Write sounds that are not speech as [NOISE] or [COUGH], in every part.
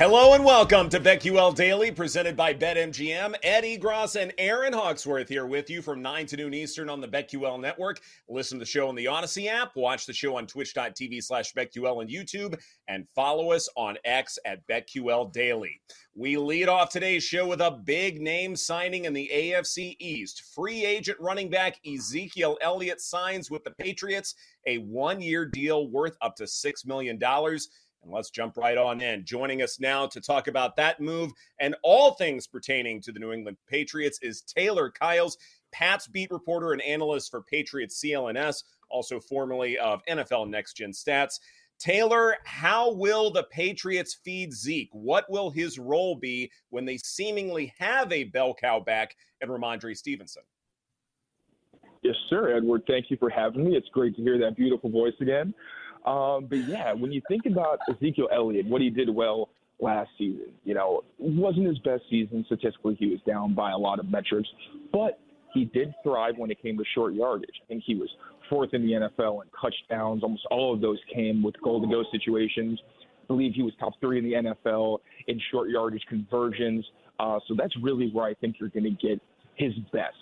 Hello and welcome to BetQL Daily, presented by BetMGM. Eddie Gross and Aaron Hawksworth here with you from 9 to noon Eastern on the BetQL network. Listen to the show on the Odyssey app, watch the show on twitch.tv slash BetQL and YouTube, and follow us on X at BetQL Daily. We lead off today's show with a big name signing in the AFC East. Free agent running back Ezekiel Elliott signs with the Patriots, a one year deal worth up to $6 million. And let's jump right on in. Joining us now to talk about that move and all things pertaining to the New England Patriots is Taylor Kyles, Pat's beat reporter and analyst for Patriots CLNS, also formerly of NFL Next Gen Stats. Taylor, how will the Patriots feed Zeke? What will his role be when they seemingly have a bell cow back in Rhamondre Stevenson? Yes, sir, Edward. Thank you for having me. It's great to hear that beautiful voice again. Um, but yeah, when you think about Ezekiel Elliott, what he did well last season, you know, wasn't his best season. Statistically, he was down by a lot of metrics, but he did thrive when it came to short yardage. I think he was fourth in the NFL in touchdowns. Almost all of those came with goal to go situations. I believe he was top three in the NFL in short yardage conversions. Uh, so that's really where I think you're going to get his best.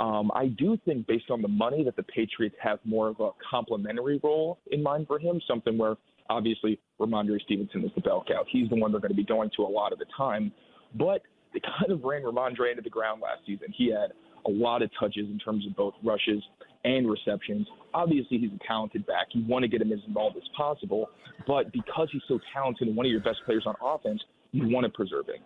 Um, I do think, based on the money, that the Patriots have more of a complementary role in mind for him, something where obviously Rhamondre Stevenson is the bell cow. He's the one they're going to be going to a lot of the time. But they kind of ran Rhamondre into the ground last season. He had a lot of touches in terms of both rushes and receptions. Obviously, he's a talented back. You want to get him as involved as possible. But because he's so talented and one of your best players on offense, you want to preserve him.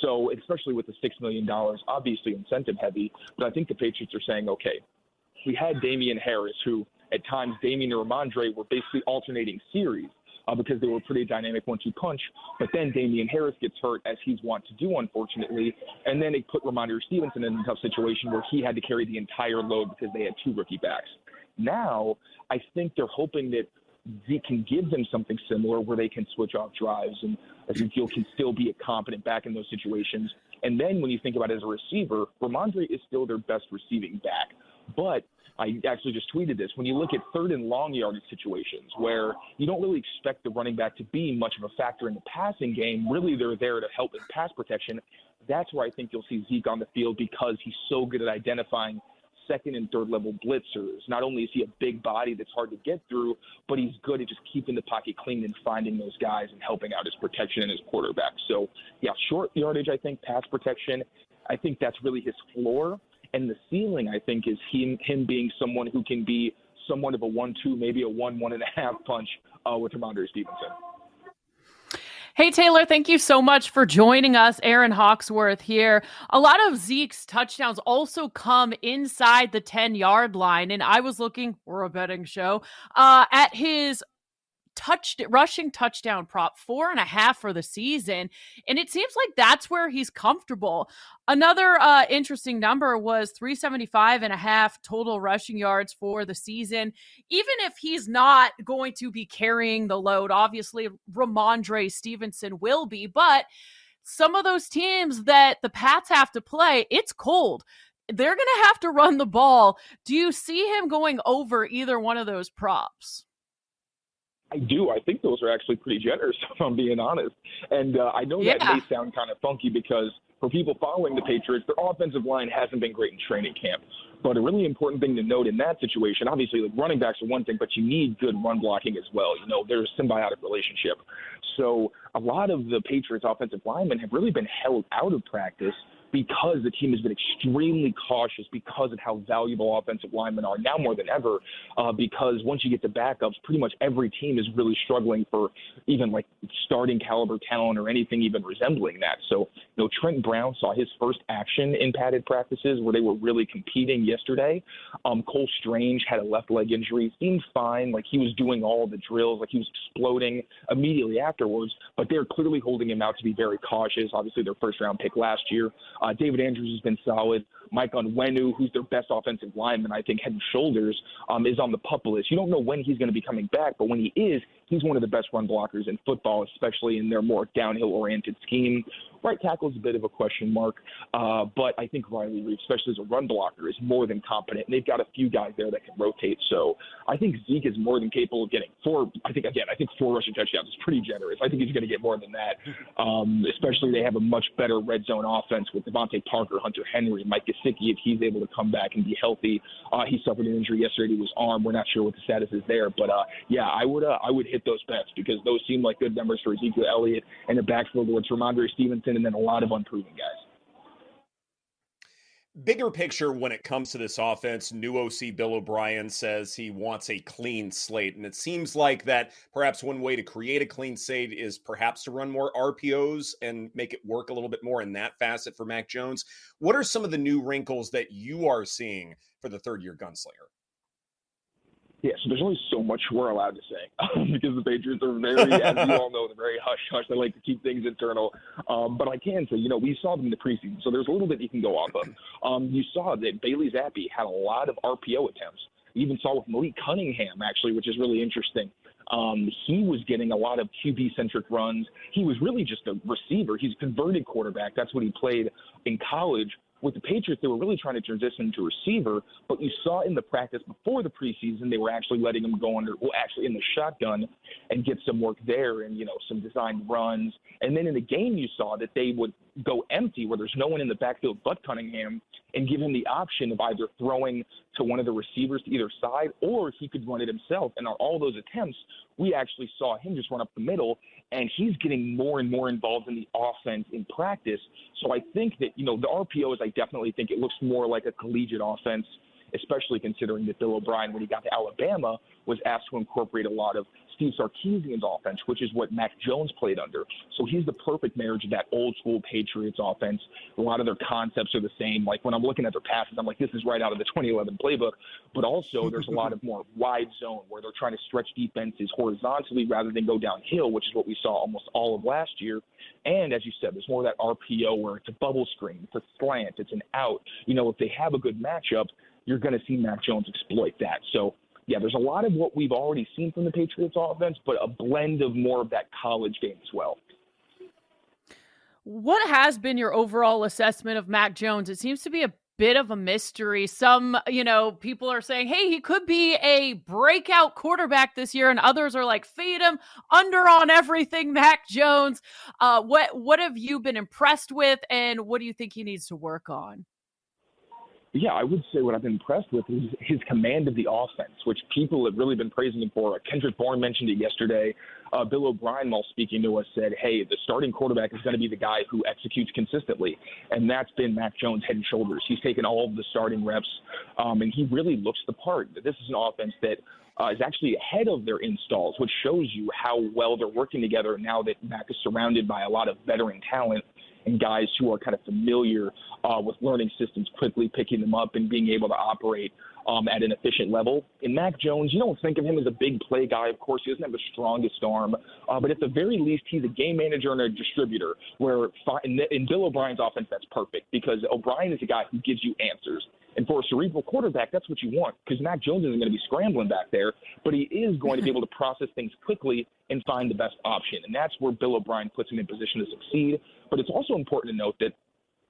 So, especially with the $6 million, obviously incentive heavy, but I think the Patriots are saying, okay, we had Damien Harris, who at times Damien and Rhamondre were basically alternating series uh, because they were pretty dynamic one two punch. But then Damien Harris gets hurt, as he's wont to do, unfortunately. And then it put Rhamondre Stevenson in a tough situation where he had to carry the entire load because they had two rookie backs. Now, I think they're hoping that can give them something similar where they can switch off drives and Ezekiel can still be a competent back in those situations. And then when you think about it as a receiver, Rhamondre is still their best receiving back. But I actually just tweeted this. When you look at third and long yardage situations where you don't really expect the running back to be much of a factor in the passing game, really they're there to help in pass protection. That's where I think you'll see Zeke on the field because he's so good at identifying second and third level blitzers. Not only is he a big body that's hard to get through, but he's good at just keeping the pocket clean and finding those guys and helping out his protection and his quarterback. So, yeah, short yardage, I think, pass protection. I think that's really his floor. And the ceiling, I think, is him, him being someone who can be somewhat of a one-two, maybe a one one and a half punch uh, with Rhamondre Stevenson. Hey, Taylor, thank you so much for joining us. Aaron Hawksworth here. A lot of Zeke's touchdowns also come inside the 10 yard line. And I was looking, we're a betting show, uh, at his touch rushing touchdown prop four and a half for the season and it seems like that's where he's comfortable. Another uh, interesting number was 375 and a half total rushing yards for the season. Even if he's not going to be carrying the load obviously Rhamondre stevenson will be but some of those teams that the pats have to play it's cold. They're going to have to run the ball. Do you see him going over either one of those props I do. I think those are actually pretty generous, [LAUGHS] if I'm being honest. And uh, I know yeah. that may sound kind of funky because for people following the Patriots, their offensive line hasn't been great in training camp. But a really important thing to note in that situation, obviously, like running backs are one thing, but you need good run blocking as well. You know, there's a symbiotic relationship. So a lot of the Patriots' offensive linemen have really been held out of practice because the team has been extremely cautious because of how valuable offensive linemen are now more than ever. Uh, because once you get to backups, pretty much every team is really struggling for even like starting caliber talent or anything even resembling that. So, you know, Trent Brown saw his first action in padded practices where they were really competing yesterday. Um, Cole Strange had a left leg injury, seemed fine, like he was doing all the drills, like he was exploding immediately afterwards. But they're clearly holding him out to be very cautious. Obviously, their first round pick last year. Uh, David Andrews has been solid. Mike Onwenu, who's their best offensive lineman, I think head and shoulders, um, is on the pup list. You don't know when he's going to be coming back, but when he is, he's one of the best run blockers in football, especially in their more downhill oriented scheme. Right tackle is a bit of a question mark, uh, but I think Riley especially as a run blocker, is more than competent. And they've got a few guys there that can rotate. So I think Zeke is more than capable of getting four. I think again, I think four rushing touchdowns is pretty generous. I think he's going to get more than that. Um, especially they have a much better red zone offense with DeVante Parker, Hunter Henry, Mike Gesicki if he's able to come back and be healthy. Uh, he suffered an injury yesterday to his arm. We're not sure what the status is there, but uh, yeah, I would uh, I would hit those bets because those seem like good numbers for Ezekiel Elliott and the backfield where it's Rhamondre Stevenson and then a lot of unproven guys. Bigger picture when it comes to this offense, new OC Bill O'Brien says he wants a clean slate. And it seems like that perhaps one way to create a clean slate is perhaps to run more RPOs and make it work a little bit more in that facet for Mac Jones. What are some of the new wrinkles that you are seeing for the third year gunslinger? Yeah, so there's only so much we're allowed to say [LAUGHS] because the Patriots are very, as you all know, they're very hush hush. They like to keep things internal. Um, but I can say, you know, we saw them in the preseason, so there's a little bit you can go off of. Um, you saw that Bailey Zappe had a lot of RPO attempts. You even saw with Malik Cunningham, actually, which is really interesting. Um, he was getting a lot of QB centric runs. He was really just a receiver. He's a converted quarterback. That's what he played in college with the Patriots, they were really trying to transition to receiver, but you saw in the practice before the preseason, they were actually letting him go under, well, actually in the shotgun and get some work there and, you know, some designed runs. And then in the game, you saw that they would go empty where there's no one in the backfield but Cunningham and give him the option of either throwing to one of the receivers to either side or he could run it himself. And on all those attempts, we actually saw him just run up the middle and he's getting more and more involved in the offense in practice. So I think that, you know, the RPOs, I definitely think it looks more like a collegiate offense especially considering that Bill O'Brien, when he got to Alabama, was asked to incorporate a lot of Steve Sarkisian's offense, which is what Mac Jones played under. So he's the perfect marriage of that old school Patriots offense. A lot of their concepts are the same. Like when I'm looking at their passes, I'm like, this is right out of the 2011 playbook. But also, there's a lot of more [LAUGHS] wide zone where they're trying to stretch defenses horizontally rather than go downhill, which is what we saw almost all of last year. And as you said, there's more of that RPO where it's a bubble screen, it's a slant, it's an out. You know, if they have a good matchup, you're going to see Mac Jones exploit that. So yeah, there's a lot of what we've already seen from the Patriots offense, but a blend of more of that college game as well. What has been your overall assessment of Mac Jones? It seems to be a bit of a mystery. Some, you know, people are saying, hey, he could be a breakout quarterback this year, and others are like, fade him under on everything, [LAUGHS] Mac Jones. Uh, what what have you been impressed with, and what do you think he needs to work on? Yeah, I would say what I've been impressed with is his command of the offense, which people have really been praising him for. Kendrick Bourne mentioned it yesterday. Uh, Bill O'Brien, while speaking to us, said, hey, the starting quarterback is going to be the guy who executes consistently. And that's been Mac Jones head and shoulders. He's taken all of the starting reps, um, and he really looks the part. This is an offense that uh, is actually ahead of their installs, which shows you how well they're working together now that Mac is surrounded by a lot of veteran talent and guys who are kind of familiar uh, with learning systems, quickly picking them up and being able to operate um, at an efficient level. In Mac Jones, you don't think of him as a big play guy. Of course, he doesn't have the strongest arm, uh, but at the very least, he's a game manager and a distributor. Where in Bill O'Brien's offense, that's perfect because O'Brien is a guy who gives you answers. And for a cerebral quarterback, that's what you want because Mac Jones isn't going to be scrambling back there, but he is going to be able to process things quickly and find the best option. And that's where Bill O'Brien puts him in position to succeed. But it's also important to note that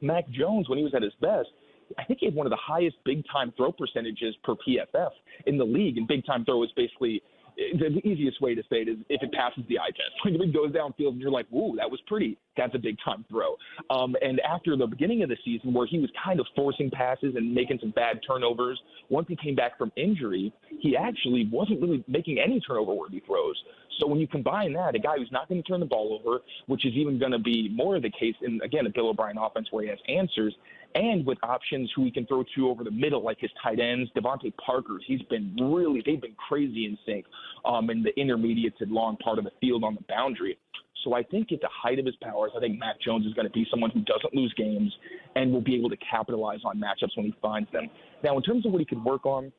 Mac Jones, when he was at his best, I think he had one of the highest big time throw percentages per PFF in the league. And big time throw is basically the easiest way to say it is if it passes the eye test. [LAUGHS] When it goes downfield and you're like, "Ooh, that was pretty," that's a big time throw. Um, and after the beginning of the season, where he was kind of forcing passes and making some bad turnovers, once he came back from injury, he actually wasn't really making any turnover worthy throws. So when you combine that, a guy who's not going to turn the ball over, which is even going to be more of the case in again a Bill O'Brien offense where he has answers, and with options who he can throw to over the middle, like his tight ends, DeVante Parker's. He's been really, they've been crazy in sync um, in the intermediate to long part of the field on the boundary. So I think at the height of his powers, I think Mac Jones is going to be someone who doesn't lose games and will be able to capitalize on matchups when he finds them. Now, in terms of what he could work on,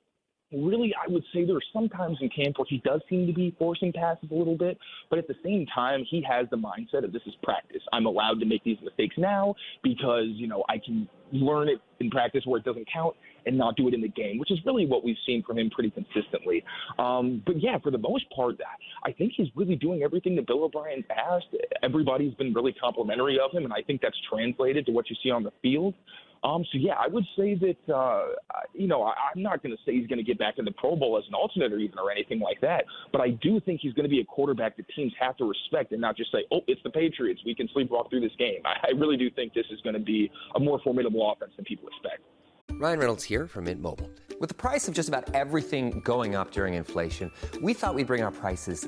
really, I would say there are some times in camp where he does seem to be forcing passes a little bit, but at the same time, he has the mindset of this is practice. I'm allowed to make these mistakes now because, you know, I can learn it in practice where it doesn't count and not do it in the game, which is really what we've seen from him pretty consistently. Um, but yeah, for the most part, that I think he's really doing everything that Bill O'Brien's asked. Everybody's been really complimentary of him, and I think that's translated to what you see on the field. Um, so yeah, I would say that uh, you know I, I'm not going to say he's going to get back in the Pro Bowl as an alternate or even or anything like that, but I do think he's going to be a quarterback that teams have to respect and not just say, oh, it's the Patriots, we can sleepwalk through this game. I, I really do think this is going to be a more formidable offense than people expect. Ryan Reynolds here from Mint Mobile. With the price of just about everything going up during inflation, we thought we'd bring our prices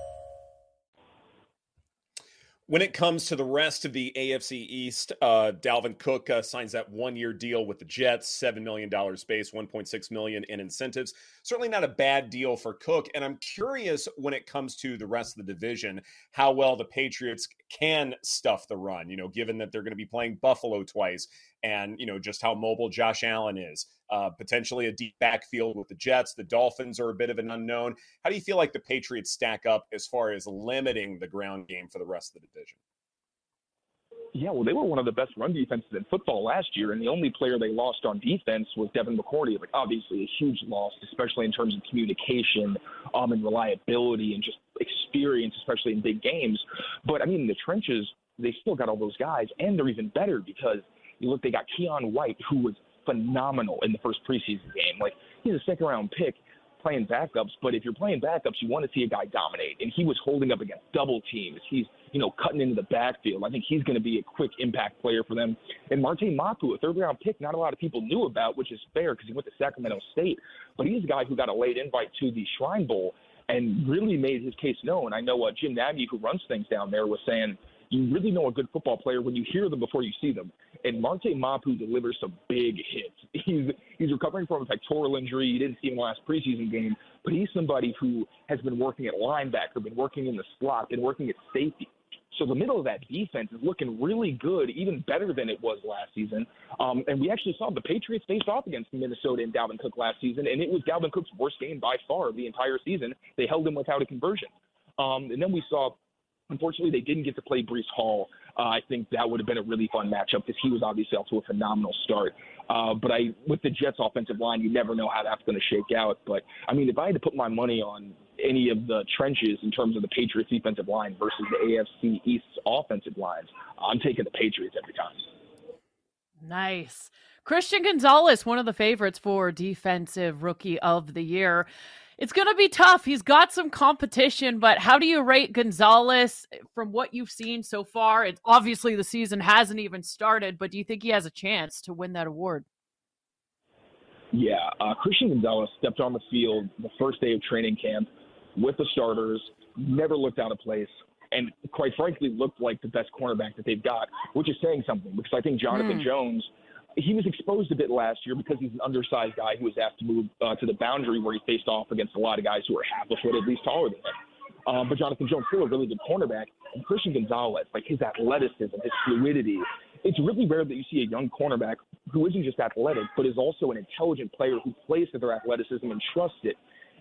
When it comes to the rest of the AFC East, uh, Dalvin Cook uh, signs that one-year deal with the Jets, seven million dollars base, one point six million in incentives. Certainly not a bad deal for Cook. And I'm curious when it comes to the rest of the division, how well the Patriots can stuff the run. You know, given that they're going to be playing Buffalo twice, and you know just how mobile Josh Allen is. Uh, potentially a deep backfield with the Jets. The Dolphins are a bit of an unknown. How do you feel like the Patriots stack up as far as limiting the ground game for the rest of the division? Yeah, well, they were one of the best run defenses in football last year, and the only player they lost on defense was Devin McCourty. Like, obviously, a huge loss, especially in terms of communication um, and reliability and just experience, especially in big games. But I mean, in the trenches, they still got all those guys, and they're even better because you look, they got Keion White, who was phenomenal in the first preseason game. Like, he's a second round pick playing backups, but if you're playing backups, you want to see a guy dominate. And he was holding up against double teams. He's, you know, cutting into the backfield. I think he's going to be a quick impact player for them. And Marte Mapu, a third round pick, not a lot of people knew about, which is fair because he went to Sacramento State. But he's a guy who got a late invite to the Shrine Bowl and really made his case known. I know uh, Jim Nagy, who runs things down there, was saying – you really know a good football player when you hear them before you see them. And Marte Mapu delivers some big hits. [LAUGHS] He's he's recovering from a pectoral injury. You didn't see him last preseason game, but he's somebody who has been working at linebacker, been working in the slot, been working at safety. So the middle of that defense is looking really good, even better than it was last season. Um, and we actually saw the Patriots faced off against Minnesota and Dalvin Cook last season, and it was Dalvin Cook's worst game by far of the entire season. They held him without a conversion. Um, and then we saw Unfortunately, they didn't get to play Breece Hall. Uh, I think that would have been a really fun matchup because he was obviously off to a phenomenal start. Uh, but I, with the Jets' offensive line, you never know how that's going to shake out. But I mean, if I had to put my money on any of the trenches in terms of the Patriots' defensive line versus the AFC East's offensive lines, I'm taking the Patriots every time. Nice. Christian Gonzalez, one of the favorites for defensive rookie of the year. It's going to be tough. He's got some competition, but how do you rate Gonzalez from what you've seen so far? It's obviously the season hasn't even started, but do you think he has a chance to win that award? Yeah, uh, Christian Gonzalez stepped on the field the first day of training camp with the starters, never looked out of place, and quite frankly looked like the best cornerback that they've got, which is saying something because I think Jonathan mm. Jones – he was exposed a bit last year because he's an undersized guy who was asked to move uh, to the boundary where he faced off against a lot of guys who are half a foot at least taller than him. Um, but Jonathan Jones still a really good cornerback, and Christian Gonzalez, like his athleticism, his fluidity. It's really rare that you see a young cornerback who isn't just athletic, but is also an intelligent player who plays to their athleticism and trusts it.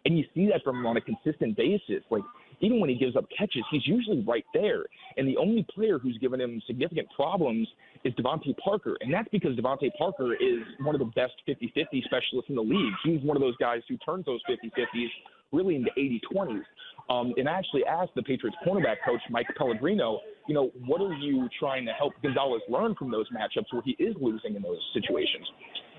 And you see that from him on a consistent basis. Like even when he gives up catches, he's usually right there. And the only player who's given him significant problems is DeVante Parker. And that's because DeVante Parker is one of the best 50 50 specialists in the league. He's one of those guys who turns those 50 50s really into 80 20s. Um, and I actually asked the Patriots cornerback coach, Mike Pellegrino, you know, what are you trying to help Gonzalez learn from those matchups where he is losing in those situations?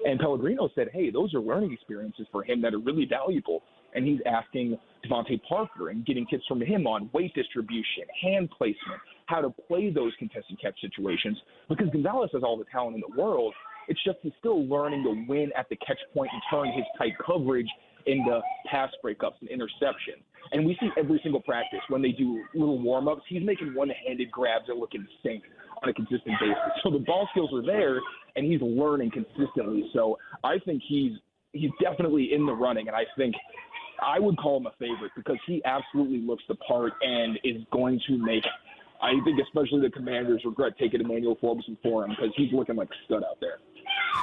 And Pellegrino said, hey, those are learning experiences for him that are really valuable. And he's asking DeVante Parker and getting tips from him on weight distribution, hand placement, how to play those contested catch situations. Because Gonzalez has all the talent in the world. It's just he's still learning to win at the catch point and turn his tight coverage into pass breakups and interceptions. And we see every single practice when they do little warm ups, he's making one handed grabs that look insane on a consistent basis. So the ball skills are there and he's learning consistently. So I think he's he's definitely in the running and I think I would call him a favorite because he absolutely looks the part and is going to make. I think especially the Commanders regret taking Emmanuel Forbes for him because he's looking like a stud out there.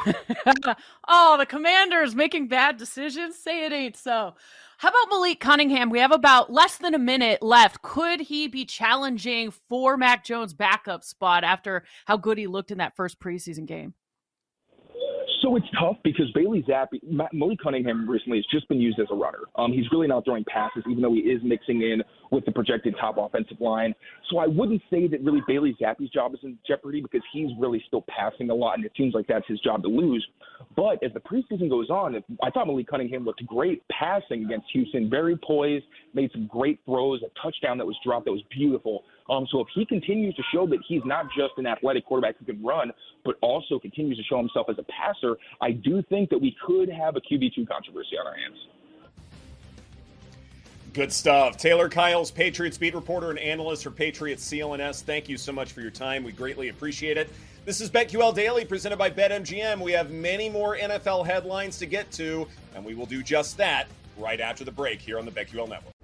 [LAUGHS] oh, the Commanders making bad decisions. Say it ain't so. How about Malik Cunningham? We have about less than a minute left. Could he be challenging for Mac Jones' backup spot after how good he looked in that first preseason game? So it's tough because Bailey Zappe, Malik Cunningham recently has just been used as a runner. Um, he's really not throwing passes, even though he is mixing in with the projected top offensive line. So I wouldn't say that really Bailey Zappe's job is in jeopardy because he's really still passing a lot, and it seems like that's his job to lose. But as the preseason goes on, I thought Malik Cunningham looked great passing against Houston, very poised, made some great throws, a touchdown that was dropped that was beautiful. Um, so if he continues to show that he's not just an athletic quarterback who can run, but also continues to show himself as a passer, I do think that we could have a QB2 controversy on our hands. Good stuff. Taylor Kyles, Patriots beat reporter and analyst for Patriots CLNS. Thank you so much for your time. We greatly appreciate it. This is BetQL Daily presented by BetMGM. We have many more NFL headlines to get to, and we will do just that right after the break here on the BetQL Network.